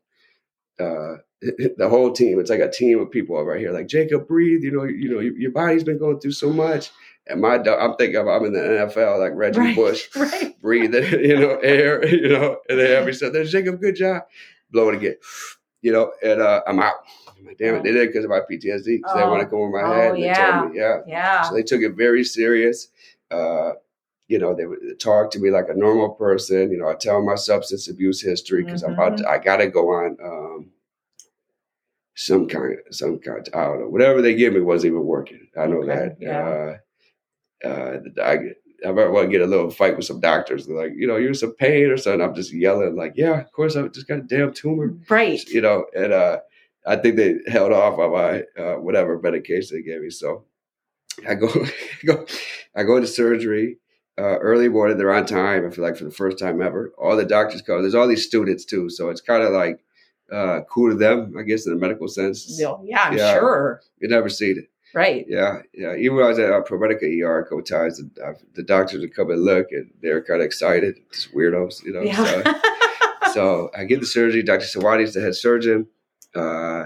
Uh, (laughs) the whole team. It's like a team of people over here. Like Jacob, breathe. You know, you know, your body's been going through so much. And my dog, I'm thinking I'm in the NFL like Reggie right, Bush, (laughs) right. breathing, (laughs) you know, air, you know, and then every said, "There's Jacob, good job," blowing again, you know, and uh, I'm out. I'm like, Damn it, they did it because of my PTSD. Oh. they want to go over my oh, head. And yeah. Me, yeah, yeah. So they took it very serious. Uh, you know, they would talk to me like a normal person. You know, I tell my substance abuse history because mm-hmm. I'm about to, I got to go on um, some kind, some kind. I don't know. Whatever they give me wasn't even working. I know okay. that. Yeah. Uh, uh, I, I remember want to get a little fight with some doctors. They're like, you know, you're some pain or something. I'm just yelling, like, yeah, of course, I just got a damn tumor. Right. You know, and uh, I think they held off on my uh, whatever medication they gave me. So I go, (laughs) I go, I go into surgery uh, early morning. They're on time. I feel like for the first time ever. All the doctors come. There's all these students too, so it's kind of like uh, cool to them, I guess, in a medical sense. Yeah, I'm yeah, sure. You never see it. Right. Yeah, yeah. Even when I was at uh, ER a couple times, the, uh, the doctors would come and look, and they're kind of excited, just weirdos, you know. Yeah. So, (laughs) so I get the surgery. Dr. Sawadi's the head surgeon. Uh,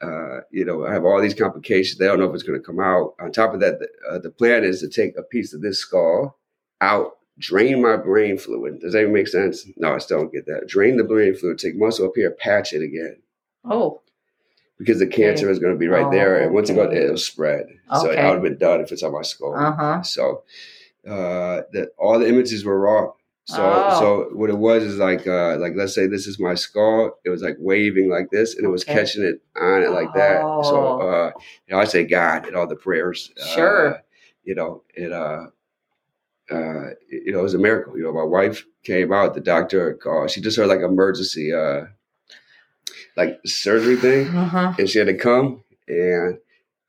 uh, you know, I have all these complications. They don't know if it's going to come out. On top of that, the, uh, the plan is to take a piece of this skull out, drain my brain fluid. Does that even make sense? No, I still don't get that. Drain the brain fluid, take muscle up here, patch it again. Oh because the cancer okay. is going to be right oh, there, and once it goes, it'll spread. Okay. So it would have been done if it's on my skull. Uh-huh. So uh, that all the images were wrong. So oh. so what it was is like uh, like let's say this is my skull. It was like waving like this, and it was okay. catching it on it like that. Oh. So uh, you know, I say God and all the prayers. Sure. Uh, you know it. Uh, uh, you know, it was a miracle. You know, my wife came out. The doctor called. She just heard like emergency. Uh, like surgery thing, uh-huh. and she had to come, and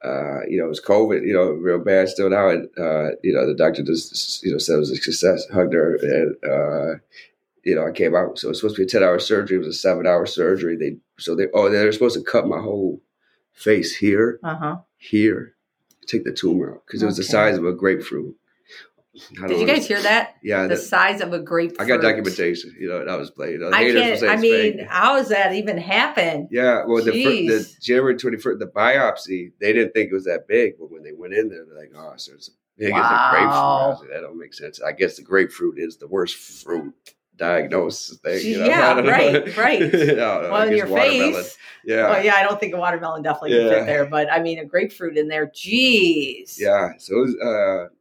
uh, you know it was COVID, you know, real bad still now, and uh, you know the doctor just you know said it was a success, hugged her, and uh, you know I came out. So it was supposed to be a ten hour surgery. It was a seven hour surgery. They so they oh they're supposed to cut my whole face here, uh-huh. here, take the tumor out because it was the size of a grapefruit. Did you guys hear that? Yeah, the that, size of a grapefruit. I got documentation. You know, that was played. You know, I can't. I mean, fake. how does that even happen? Yeah, well, the, the, January twenty first, the biopsy, they didn't think it was that big, but when they went in there, they're like, "Oh, so it's big wow. as a grapefruit." Like, that don't make sense. I guess the grapefruit is the worst fruit diagnosis thing. You know? (laughs) Yeah, right, (laughs) right. well, in your face. Yeah. Well, yeah, I don't think a watermelon definitely yeah. fit there, but I mean, a grapefruit in there, jeez. Yeah. So it was, uh,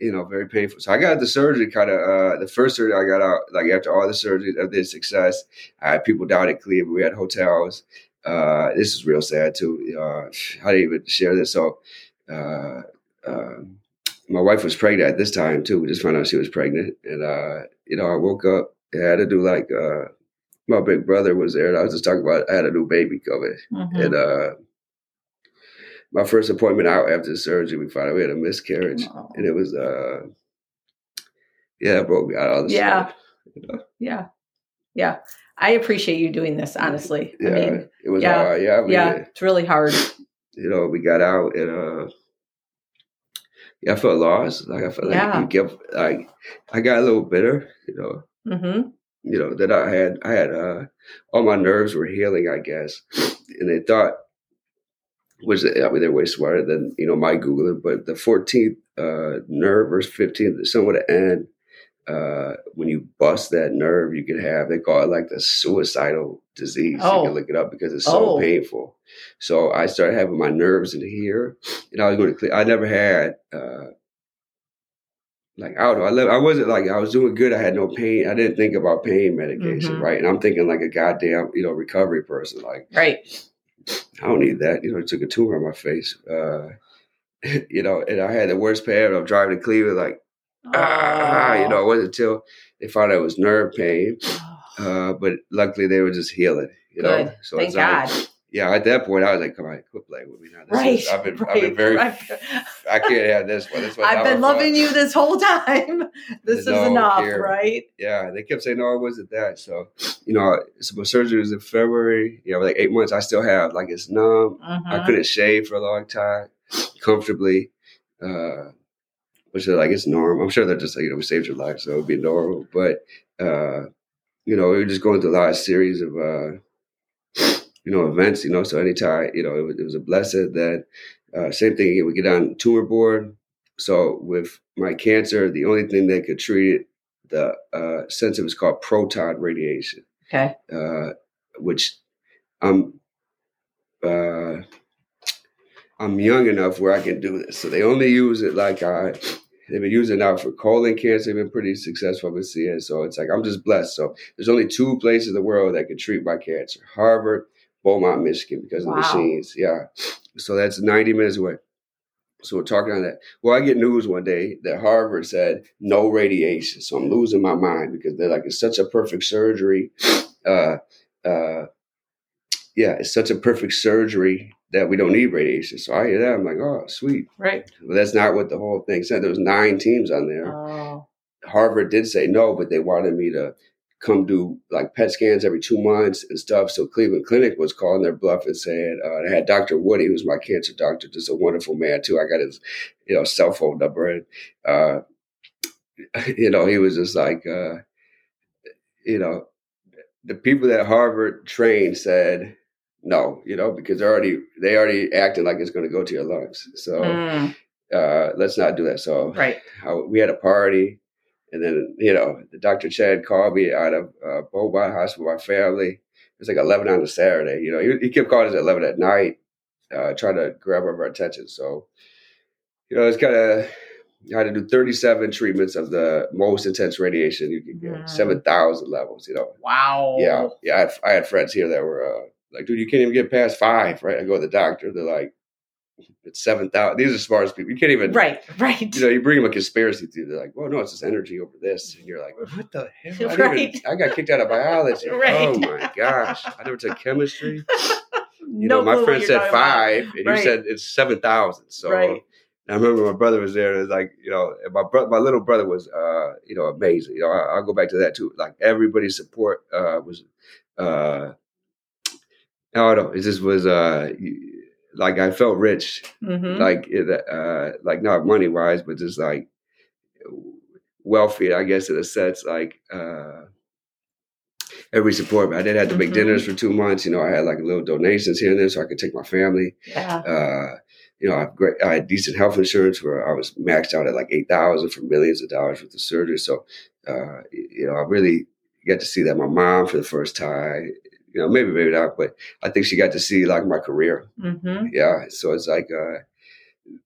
you know, very painful. So I got the surgery kind of, uh, the first surgery I got out, like after all the surgeries of this success, I had people down at Cleveland. We had hotels. Uh, this is real sad too. Uh, I didn't even share this. So, uh, uh, my wife was pregnant at this time too. We just found out she was pregnant. And, uh, you know, I woke up, I had to do like, uh, my big brother was there and I was just talking about, I had a new baby coming. Mm-hmm. And, uh, my first appointment out after the surgery, we found out we had a miscarriage, oh. and it was uh, yeah, it broke me out. All the stuff. yeah, you know? yeah, yeah. I appreciate you doing this. Honestly, yeah, I mean, it was yeah, hard. Yeah, I mean, yeah, it's really hard. You know, we got out and uh, yeah, I felt lost. Like I felt yeah. like you give, like I got a little bitter. You know. Mm-hmm. You know that I had I had uh all my nerves were healing, I guess, and they thought which I mean they're way smarter than you know my Googling. But the 14th uh, nerve or 15th, somewhere the end. Uh, when you bust that nerve, you can have they call it like the suicidal disease. Oh. You can look it up because it's so Oh. painful. So I started having my nerves in here, and I was going to clear. I never had uh, like I don't know. I, I wasn't like I was doing good. I had no pain. I didn't think about pain medication, Mhm. right? And I'm thinking like a goddamn you know recovery person. Like Right. I don't need that. You know, it took a tumor on my face. Uh, (laughs) you know, and I had the worst pain. I'm driving to Cleveland, like ah, you know, it wasn't until they found out it was nerve pain. Oh, Uh, but luckily they were just healing. You know, so Thank it's like, God. Yeah. At that point, I was like, come on, quit playing with me now. This Right. is- I've been, right, I've been very. right. (laughs) I can't have this one. This one's I've been loving fault. you this whole time. (laughs) This is No, enough, right? Yeah, they kept saying, no, it wasn't that. So, you know, so my surgery was in February. You know, like eight months. I still have like it's numb. I Mhm. couldn't shave for a long time (sighs) comfortably. Uh, which is like it's normal. I'm sure they're just like, you know, we saved your life, so it would be normal. But uh, you know, we were just going through a lot of series of uh, you know, events, you know, so anytime, you know, it was, it was a blessing that uh, same thing we get on tumor board. So with my cancer, the only thing that could treat it, the uh, sensitive is called proton radiation Okay. uh, which I'm uh, I'm young enough where I can do this. So they only use it like I they've been using it now for colon cancer. They've been pretty successful with it. So it's like I'm just blessed. So there's only two places in the world that can treat my cancer: Harvard, Beaumont, Michigan, because of Wow. the machines. Yeah. So that's 90 minutes away. So we're talking on that. Well, I get news one day that Harvard said no radiation. So I'm losing my mind because they're like, it's such a perfect surgery. Uh, uh, yeah, it's such a perfect surgery that we don't need radiation. So I hear that. I'm like, oh, sweet. Right. Well, that's not what the whole thing said. There was nine teams on there. Oh. Harvard did say no, but they wanted me to come do like PET scans every two months and stuff. So Cleveland Clinic was calling their bluff and saying uh, they had Dr. Woody, who's my cancer doctor, just a wonderful man too. I got his, you know, cell phone number, and uh, (laughs) you know, he was just like, uh, you know, the people that Harvard trained said no, you know, because they're already they already acting like it's going to go to your lungs. So Mm, uh, let's not do that. So right. how we had a party, and then you know, the Dr. Chad called me out of uh, Beaumont Hospital, my family. It was like eleven on a Saturday. You know, he, he kept calling us at eleven at night, uh, trying to grab our attention. So, you know, it's kind of I had to do thirty-seven treatments of the most intense radiation you can get, Mm. seven thousand levels. You know, Wow. yeah, yeah. I had, I had friends here that were uh, like, dude, you can't even get past five, right? I go to the doctor, they're like, it's seven thousand. These are smartest people. You can't even Right. Right. you know, you bring them a conspiracy theory. They're like, well, no, it's this energy over this. And you're like, what the hell? I, Right. even, I got kicked out of biology. (laughs) Right. Oh my gosh. I never took chemistry. (laughs) You no know, my friend said talking about. five, and Right. you said it's 7,000. So Right. I remember my brother was there. And it was like, you know, my bro- my little brother was, uh, you know, amazing. You know, I, I'll go back to that too. Like everybody's support uh, was, uh, I don't know. It just was, uh, like I felt rich Mhm. like it, uh like not money wise but just like wealthy i guess in a sense like uh every support But i did have to make Mhm. dinners for two months you know i had like little donations here and there so i could take my family yeah. uh you know i have great i had decent health insurance where i was maxed out at like 8000 for millions of dollars with the surgery so uh you know i really got to see that my mom for the first time you know maybe maybe not but i think she got to see like my career Mm-hmm. yeah so it's like uh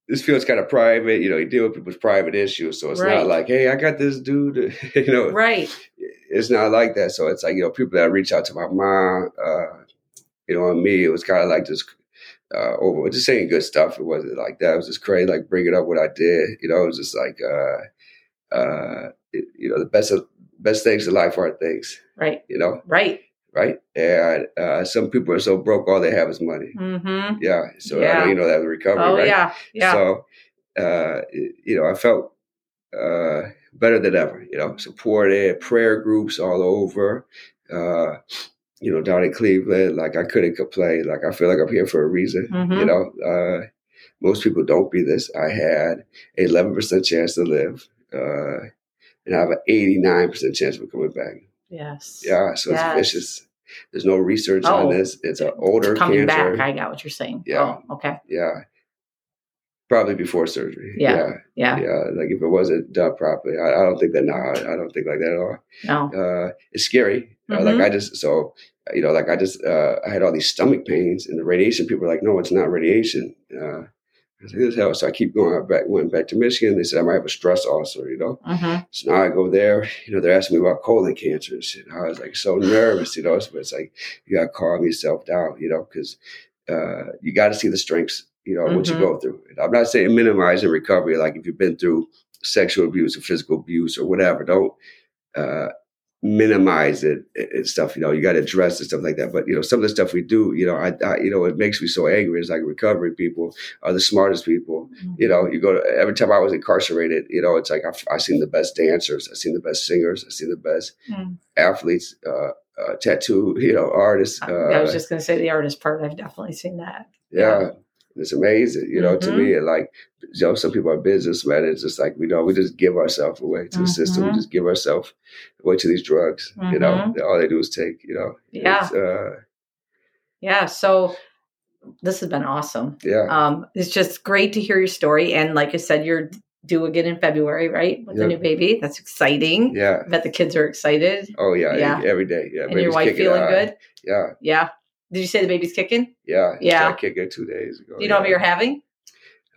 this feels kind of private you know you deal with people's private issues so it's Right. not like hey i got this dude (laughs) you know Right. it's not like that so it's like you know people that reach out to my mom uh you know and me it was kind of like just uh over just saying good stuff it wasn't like that it was just crazy like bringing up what i did you know it was just like uh uh it- you know the best of best things in life aren't things Right. you know Right. Right and uh some people are so broke all they have is money Mm-hmm. yeah so i know you know that recovery Oh right yeah. Yeah. so, uh, you know, I felt uh, better than ever. You know, supported prayer groups all over. Uh, you know, down in Cleveland, like I couldn't complain. Like I feel like I'm here for a reason. You Mhm. know, uh, most people don't be this. I had a 11% chance to live, uh, and I have an 89% chance of coming back. Yes. Yeah, so Yes. it's vicious. There's no research Oh. on this. It's an older Coming cancer. back. I got what you're saying. Yeah. Oh, okay. Yeah. Probably before surgery. Yeah. Yeah. Yeah. Yeah. Like if it wasn't done properly, I, I don't think that. No, I, don't think like that at all. No. Uh, it's scary. Uh, Mhm. like I just so you know, like I just uh, I had all these stomach pains, and the radiation people were like, "No, it's not radiation." Uh, "This hell." So I keep going I back. Went back to Michigan. They said I might have a stress ulcer. You know. hmm So now I go there, you know, they're asking me about colon cancer and shit. I was like so nervous, you know, but it's like, you got to calm yourself down, you know, because uh, you got to see the strengths, you know, what you Mhm. go through. And I'm not saying minimizing recovery, like if you've been through sexual abuse or physical abuse or whatever, don't uh, minimize it and stuff, you know, you got to address and stuff like that. But, you know, some of the stuff we do, you know, I, I you know, it makes me so angry. It's like recovery people are the smartest people you know, you go to every time I was incarcerated, you know, it's like I've, I've seen the best dancers, I've seen the best singers, I've seen the best Mm. athletes, uh, uh, tattoo, you know, artists. Uh, I was just going to say the artist part. I've definitely seen that. yeah, it's amazing, you know, to Mhm. me. And like, you know, some people are businessmen. It's just like, we know, we just give ourselves away to the system. We Mhm. just give ourselves away to these drugs, you know, Mhm. all they do is take, you know. Yeah. Uh, Yeah. So this has been awesome. yeah. Um, it's just great to hear your story. And like I said, you're due again in February, right? With the new baby. That's exciting. yeah. I bet the kids are excited. Oh, yeah. Yeah. Every day. Yeah. and your wife feeling good? Yeah. Yeah. Did you say the baby's kicking? Yeah. Yeah. I kicked it two days ago. Do you know yeah. what you're having?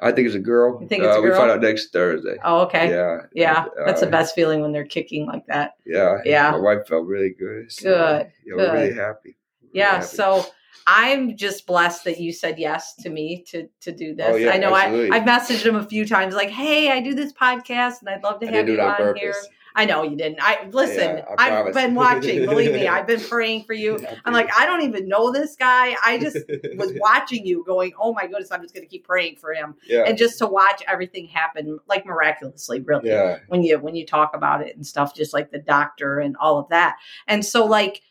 I think it's a girl. You think it's uh, a We find out next Thursday. Oh, okay. Yeah. Yeah. That's the Uh, best feeling when they're kicking like that. Yeah. Yeah. My wife felt really good. so, Good, Yeah, we're really good. happy. Yeah. happy. So I'm just blessed that you said yes to me to to do this. Oh, yeah, I know I. I've messaged him a few times like, hey, I do this podcast and I'd love to I have you on on purpose. here. I know you didn't. I listen, Yeah, I I've been watching, believe me, I've been (laughs) praying for you. I'm like, I don't even know this guy. I just was (laughs) watching you going, oh my goodness, I'm just gonna keep praying for him. yeah. And just to watch everything happen like miraculously, really. yeah. when you when you talk about it and stuff just like the doctor and all of that and so like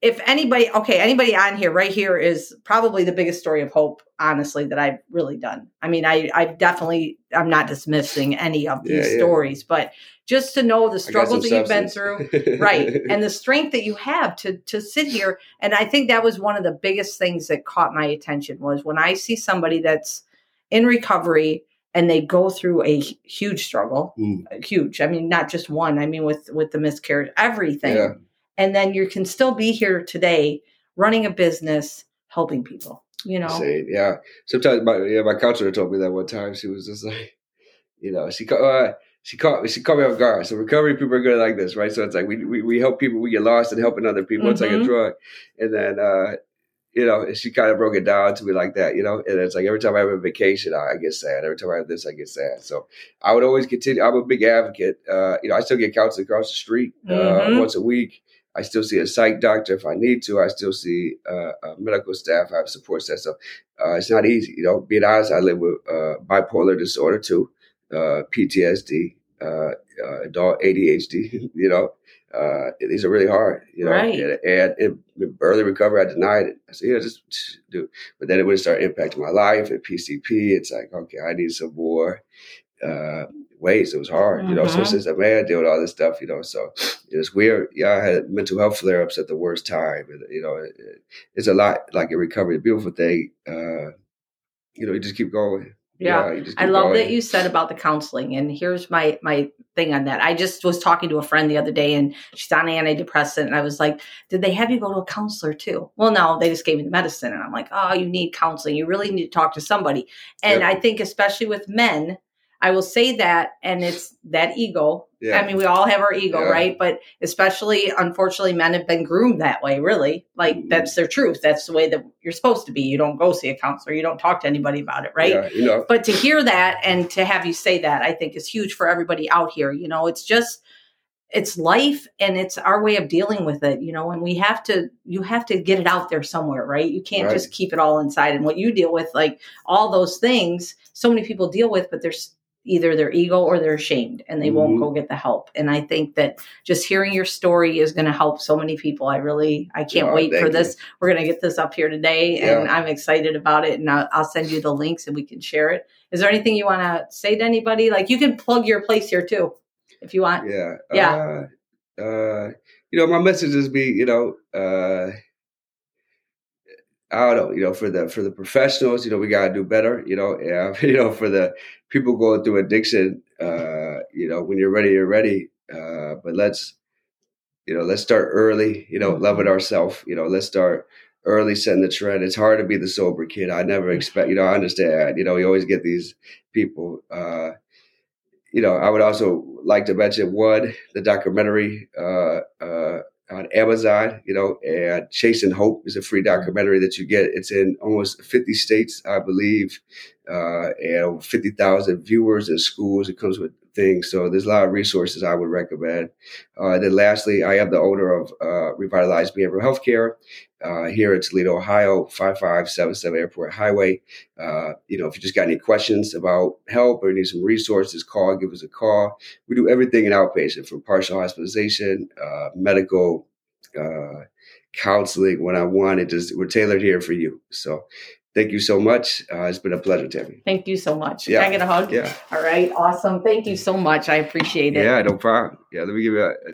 if anybody okay anybody on here right here is probably the biggest story of hope honestly that i've really done i mean i i definitely i'm not dismissing any of these Yeah, yeah. stories but just to know the struggles that you've been through (laughs) right and the strength that you have to to sit here and i think that was one of the biggest things that caught my attention was when i see somebody that's in recovery and they go through a huge struggle Mm. huge i mean not just one i mean with with the miscarriage everything Yeah. and then you can still be here today running a business helping people you know Insane. Yeah. Sometimes my yeah, my counselor told me that one time. She was just like, you know, she uh, she caught she caught me off guard. So recovery people are good like this, right? So it's like we we, we help people, we get lost in helping other people. It's like a Mhm. drug. And then uh, you know, she kind of broke it down to me like that, you know. And it's like every time I have a vacation, I, I get sad. Every time I have this, I get sad. So I would always continue. I'm a big advocate. Uh, you know, I still get counseling across the street uh, Mhm. once a week. I still see a psych doctor if I need to. I still see uh, uh, medical staff. I have support staff. So uh, it's not easy, you know. Being honest, I live with uh, bipolar disorder too, uh, PTSD, uh, uh, adult ADHD. (laughs) You know, uh, these are really hard, you know. Right. And, and in early recovery, I denied it. I said, "Yeah, just, do." But then it would start impacting my life and PCP. It's like, okay, I need some more uh, ways. It was hard, you know. So Mhm. since a man deal with all this stuff, you know, so it's weird. Yeah, I had mental health flare ups at the worst time. And, you know, it, it- it's a lot like a recovery, a beautiful thing. Uh, you know, you just keep going. Yeah. just I love going. that you said about the counseling, and here's my my thing on that. I just was talking to a friend the other day, and she's on an antidepressant, and I was like, "Did they have you go to a counselor too?" Well, no, they just gave me the medicine, and I'm like, "Oh, you need counseling. You really need to talk to somebody." And Yep. I think, especially with men, I will say that, and it's that ego. Yeah. I mean, we all have our ego, Yeah. right? But especially, unfortunately, men have been groomed that way. Really, like Mhm. that's their truth. That's the way that you're supposed to be. You don't go see a counselor. You don't talk to anybody about it, right? Yeah, you know, but to hear that and to have you say that i think is huge for everybody out here you know it's just it's life and it's our way of dealing with it you know and we have to you have to get it out there somewhere right you can't Right. just keep it all inside and what you deal with like all those things so many people deal with but there's either their ego or they're ashamed and they won't Mhm. go get the help. And i think that just hearing your story is going to help so many people. I really i can't Oh, wait for you. this. We're going to get this up here today and i'm excited about it and I'll, I'll send you the links and we can share it. Is there anything you want to say to anybody? Like you can plug your place here too if you want. Yeah, Yeah. Uh, uh, you know, my message is be, you know, uh, I don't know, you know, for the for the professionals, you know, we gotta do better, you know, yeah, you know, for the people going through addiction, uh, you know, when you're ready, you're ready. Uh, but let's, you know, let's start early, you know, loving Mm-hmm. ourselves, you know, let's start early setting the trend. It's hard to be the sober kid. I never expect, you know, I understand, you know, you always get these people, uh, you know, I would also like to mention one, the documentary uh, uh, on Amazon, you know, and Chasing Hope is a free documentary that you get. It's in almost 50 states, I believe, uh, and 50,000 viewers in schools. It comes with things. So there's a lot of resources I would recommend. Uh, then lastly, I am the owner of uh, Revitalized Behavioral Healthcare uh, here in Toledo, Ohio, 5577 Airport Highway. Uh, you know, if you just got any questions about help or need some resources, call, give us a call. We do everything in outpatient from partial hospitalization, uh, medical, uh, counseling, one on one. It just, we're tailored here for you. So thank you so much. Uh, it's been a pleasure, Tammy. Thank you so much. Yeah. Can I get a hug? Yeah. All right. Awesome. Thank you so much. I appreciate it. Yeah, no problem. Yeah, let me give you a,